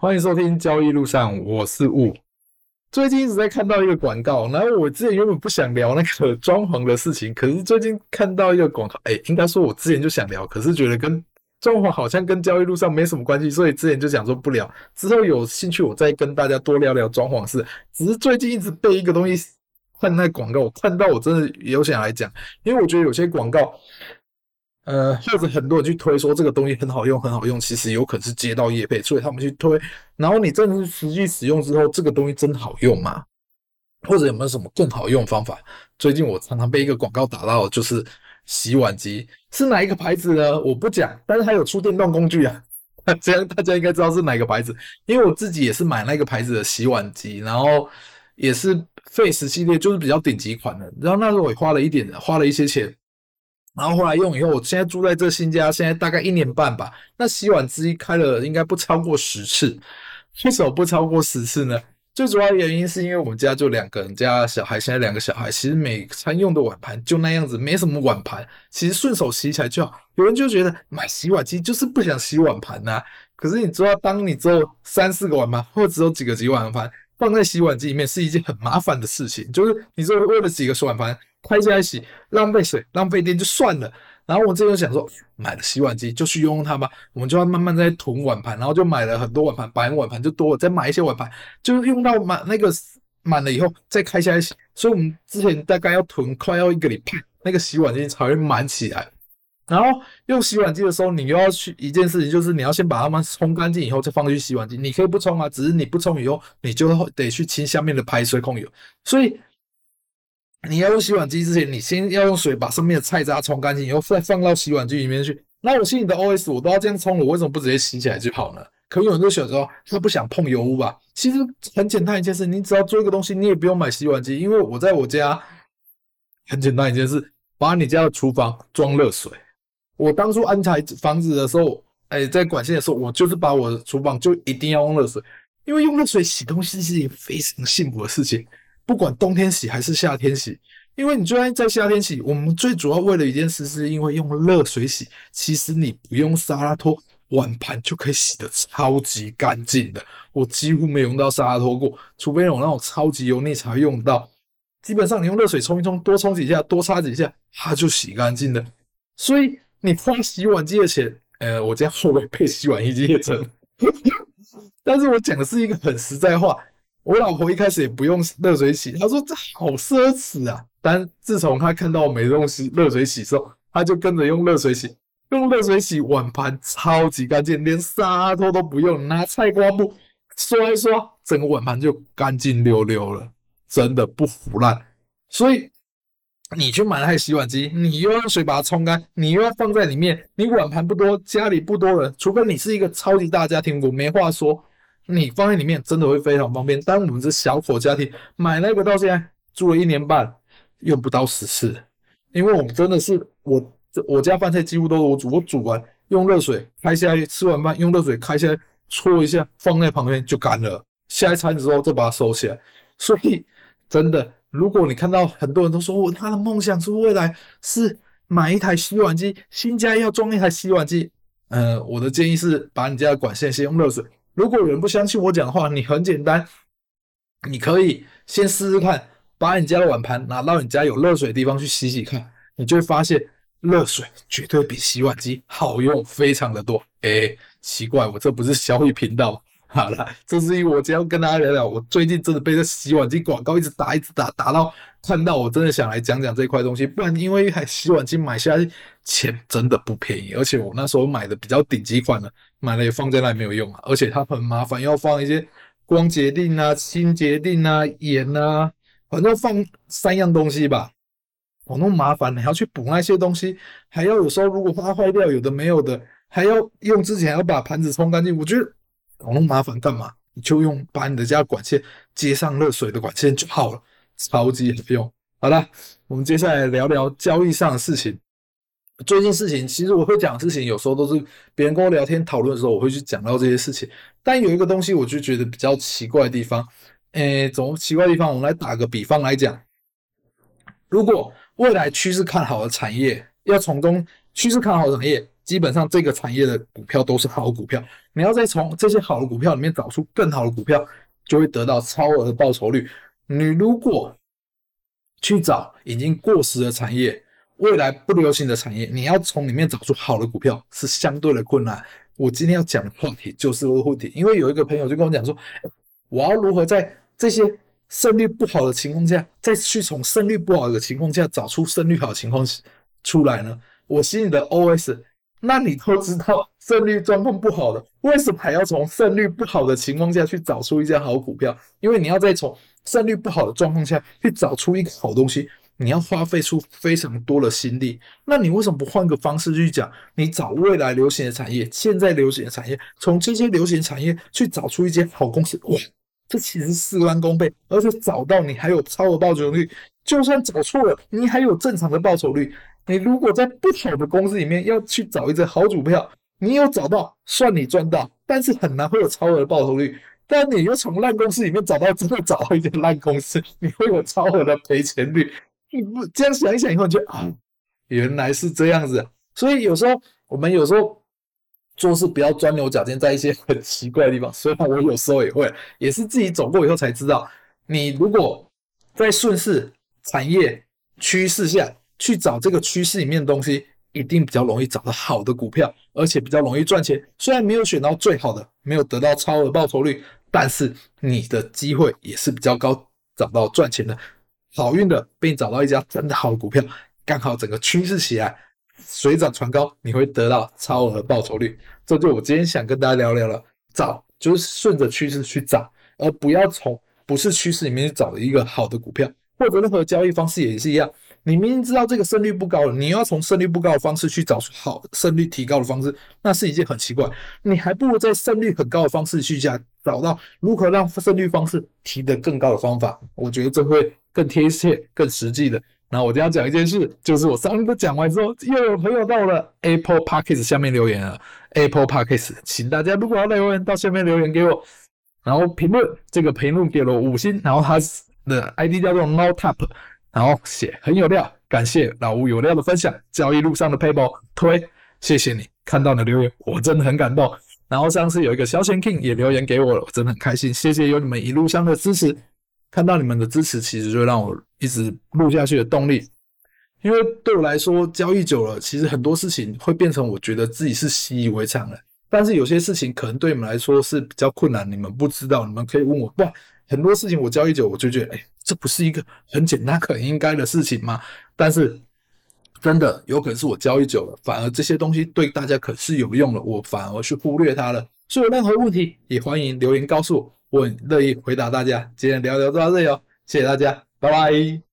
欢迎收听交易路上，我是雾。最近一直在看到一个广告，然后我之前原本不想聊那个 装潢的事情，可是最近看到一个广告，哎，应该说我之前就想聊，可是觉得跟装潢好像跟交易路上没什么关系，所以之前就想说不聊。之后有兴趣，我再跟大家多聊聊装潢事。只是最近一直被一个东西看那广告，我看到我真的有想来讲，因为我觉得有些广告。呃，或者很多人去推说这个东西很好用，很好用，其实有可能是接到业配，所以他们去推。然后你真的是实际使用之后，这个东西真好用吗？或者有没有什么更好用方法？最近我常常被一个广告打到，就是洗碗机是哪一个牌子呢？我不讲，但是它有出电动工具啊，这样大家应该知道是哪个牌子，因为我自己也是买那个牌子的洗碗机，然后也是 Face 系列，就是比较顶级款的。然后那时候我也花了一点，花了一些钱。然后后来用以后，我现在住在这新家，现在大概一年半吧。那洗碗机开了应该不超过十次，为什么不超过十次呢？最主要原因是因为我们家就两个人家小孩，现在两个小孩，其实每餐用的碗盘就那样子，没什么碗盘，其实顺手洗起来就好。有人就觉得买洗碗机就是不想洗碗盘呐，可是你知道，当你只有三四个碗盘，或只有几个几碗盘放在洗碗机里面，是一件很麻烦的事情，就是你说为了几个洗碗盘。开下来洗，浪费水，浪费电就算了。然后我这就想说，买了洗碗机就去用它吧。我们就要慢慢在囤碗盘，然后就买了很多碗盘，白碗盘就多，再买一些碗盘，就是用到满那个满了以后再开下来洗。所以我们之前大概要囤快要一个礼拜，那个洗碗机才会满起来。然后用洗碗机的时候，你又要去一件事情，就是你要先把它们冲干净以后再放进去洗碗机。你可以不冲啊，只是你不冲以后，你就得去清下面的排水孔油。所以。你要用洗碗机之前，你先要用水把上面的菜渣冲干净，以后再放到洗碗机里面去。那我心里的 OS，我都要这样冲了，我为什么不直接洗起来就好呢？可有人就选择，他不想碰油污吧？其实很简单一件事，你只要做一个东西，你也不用买洗碗机，因为我在我家很简单一件事，把你家的厨房装热水。我当初安排房子的时候，哎，在管线的时候，我就是把我的厨房就一定要用热水，因为用热水洗东西是一件非常幸福的事情。不管冬天洗还是夏天洗，因为你就算在夏天洗，我们最主要为了一件事，是因为用热水洗。其实你不用沙拉脱，碗盘就可以洗得超级干净的。我几乎没有用到沙拉脱过，除非有那种超级油腻才用到。基本上你用热水冲一冲，多冲几下，多擦几下，它就洗干净了。所以你花洗碗机的钱，呃，我今天后面配洗碗机也成。但是我讲的是一个很实在话。我老婆一开始也不用热水洗，她说这好奢侈啊。但自从她看到我没用洗热水洗之后，她就跟着用热水洗，用热水洗碗盘超级干净，连沙拖都不用，拿菜瓜布刷一刷，整个碗盘就干净溜溜了，真的不腐烂。所以你去买那台洗碗机，你又用水把它冲干，你又要放在里面，你碗盘不多，家里不多人，除非你是一个超级大家庭，我没话说。你放在里面真的会非常方便，但我们是小口家庭，买那个到现在住了一年半，用不到十次，因为我们真的是我我家饭菜几乎都是我煮，我煮完用热水开下来，吃完饭用热水开下来搓一下，放在旁边就干了，下一餐之后再把它收起来。所以真的，如果你看到很多人都说我他的梦想是未来是买一台洗碗机，新家要装一台洗碗机，呃，我的建议是把你家的管线先用热水。如果有人不相信我讲的话，你很简单，你可以先试试看，把你家的碗盘拿到你家有热水的地方去洗洗看，你就会发现热水绝对比洗碗机好用非常的多。哎，奇怪，我这不是消费频道。好了，这是因为我今天要跟大家聊聊，我最近真的被这洗碗机广告一直打，一直打，打到看到我真的想来讲讲这块东西。不然，因为一台洗碗机买下来钱真的不便宜，而且我那时候买的比较顶级款的，买了也放在那没有用啊，而且它很麻烦，要放一些光洁錠啊、清洁錠啊、盐啊，反正放三样东西吧。我那么麻烦，你还要去补那些东西，还要有时候如果它坏掉，有的没有的，还要用之前还要把盘子冲干净，我觉得。搞那麻烦干嘛？你就用把你的家管线接上热水的管线就好了，超级好用。好了，我们接下来聊聊交易上的事情。最近事情其实我会讲的事情，有时候都是别人跟我聊天讨论的时候，我会去讲到这些事情。但有一个东西，我就觉得比较奇怪的地方。诶，怎么奇怪的地方？我们来打个比方来讲，如果未来趋势看好的产业，要从中趋势看好的产业。基本上这个产业的股票都是好股票。你要再从这些好的股票里面找出更好的股票，就会得到超额的报酬率。你如果去找已经过时的产业，未来不流行的产业，你要从里面找出好的股票是相对的困难。我今天要讲的话题就是这个话题，因为有一个朋友就跟我讲说，我要如何在这些胜率不好的情况下，再去从胜率不好的情况下找出胜率好的情况出来呢？我心里的 OS，那你都知道胜率状况不好的，为什么还要从胜率不好的情况下去找出一家好股票？因为你要再从胜率不好的状况下去找出一个好东西。你要花费出非常多的心力，那你为什么不换个方式去讲？你找未来流行的产业，现在流行的产业，从这些流行产业去找出一间好公司，哇，这其实事半功倍，而且找到你还有超额报酬率，就算找错了，你还有正常的报酬率。你如果在不好的公司里面要去找一只好股票，你有找到，算你赚到，但是很难会有超额的报酬率。但你又从烂公司里面找到，真的找到一间烂公司，你会有超额的赔钱率。你不这样想一想以后，你就啊，原来是这样子。所以有时候我们有时候做事不要钻牛角尖，在一些很奇怪的地方。虽然我有时候也会，也是自己走过以后才知道，你如果在顺势产业趋势下去找这个趋势里面的东西，一定比较容易找到好的股票，而且比较容易赚钱。虽然没有选到最好的，没有得到超额报酬率，但是你的机会也是比较高，找到赚钱的。好运的，并找到一家真的好的股票，刚好整个趋势起来，水涨船高，你会得到超额报酬率。这就我今天想跟大家聊聊了，找就是顺着趋势去找，而不要从不是趋势里面去找一个好的股票，或者任何交易方式也是一样。你明明知道这个胜率不高了，你要从胜率不高的方式去找出好胜率提高的方式，那是一件很奇怪。你还不如在胜率很高的方式去加，找到如何让胜率方式提得更高的方法。我觉得这会。更贴切、更实际的。然后我今天讲一件事，就是我上次讲完之后，又有朋友到了 Apple Podcast 下面留言了。Apple Podcast，请大家如果要留言，到下面留言给我，然后评论这个评论给了我五星，然后他的 ID 叫做 No Top，然后写很有料，感谢老吴有料的分享，交易路上的 paper 推，谢谢你看到你的留言，我真的很感动。然后上次有一个小钱 King 也留言给我了，我真的很开心，谢谢有你们一路上的支持。看到你们的支持，其实就让我一直录下去的动力。因为对我来说，交易久了，其实很多事情会变成我觉得自己是习以为常了。但是有些事情可能对你们来说是比较困难，你们不知道，你们可以问我。哇，很多事情我交易久，我就觉得，哎，这不是一个很简单、很应该的事情吗？但是真的有可能是我交易久了，反而这些东西对大家可是有用了，我反而去忽略它了。所以有任何问题，也欢迎留言告诉我。我很乐意回答大家，今天聊聊到这里哦，谢谢大家，拜拜。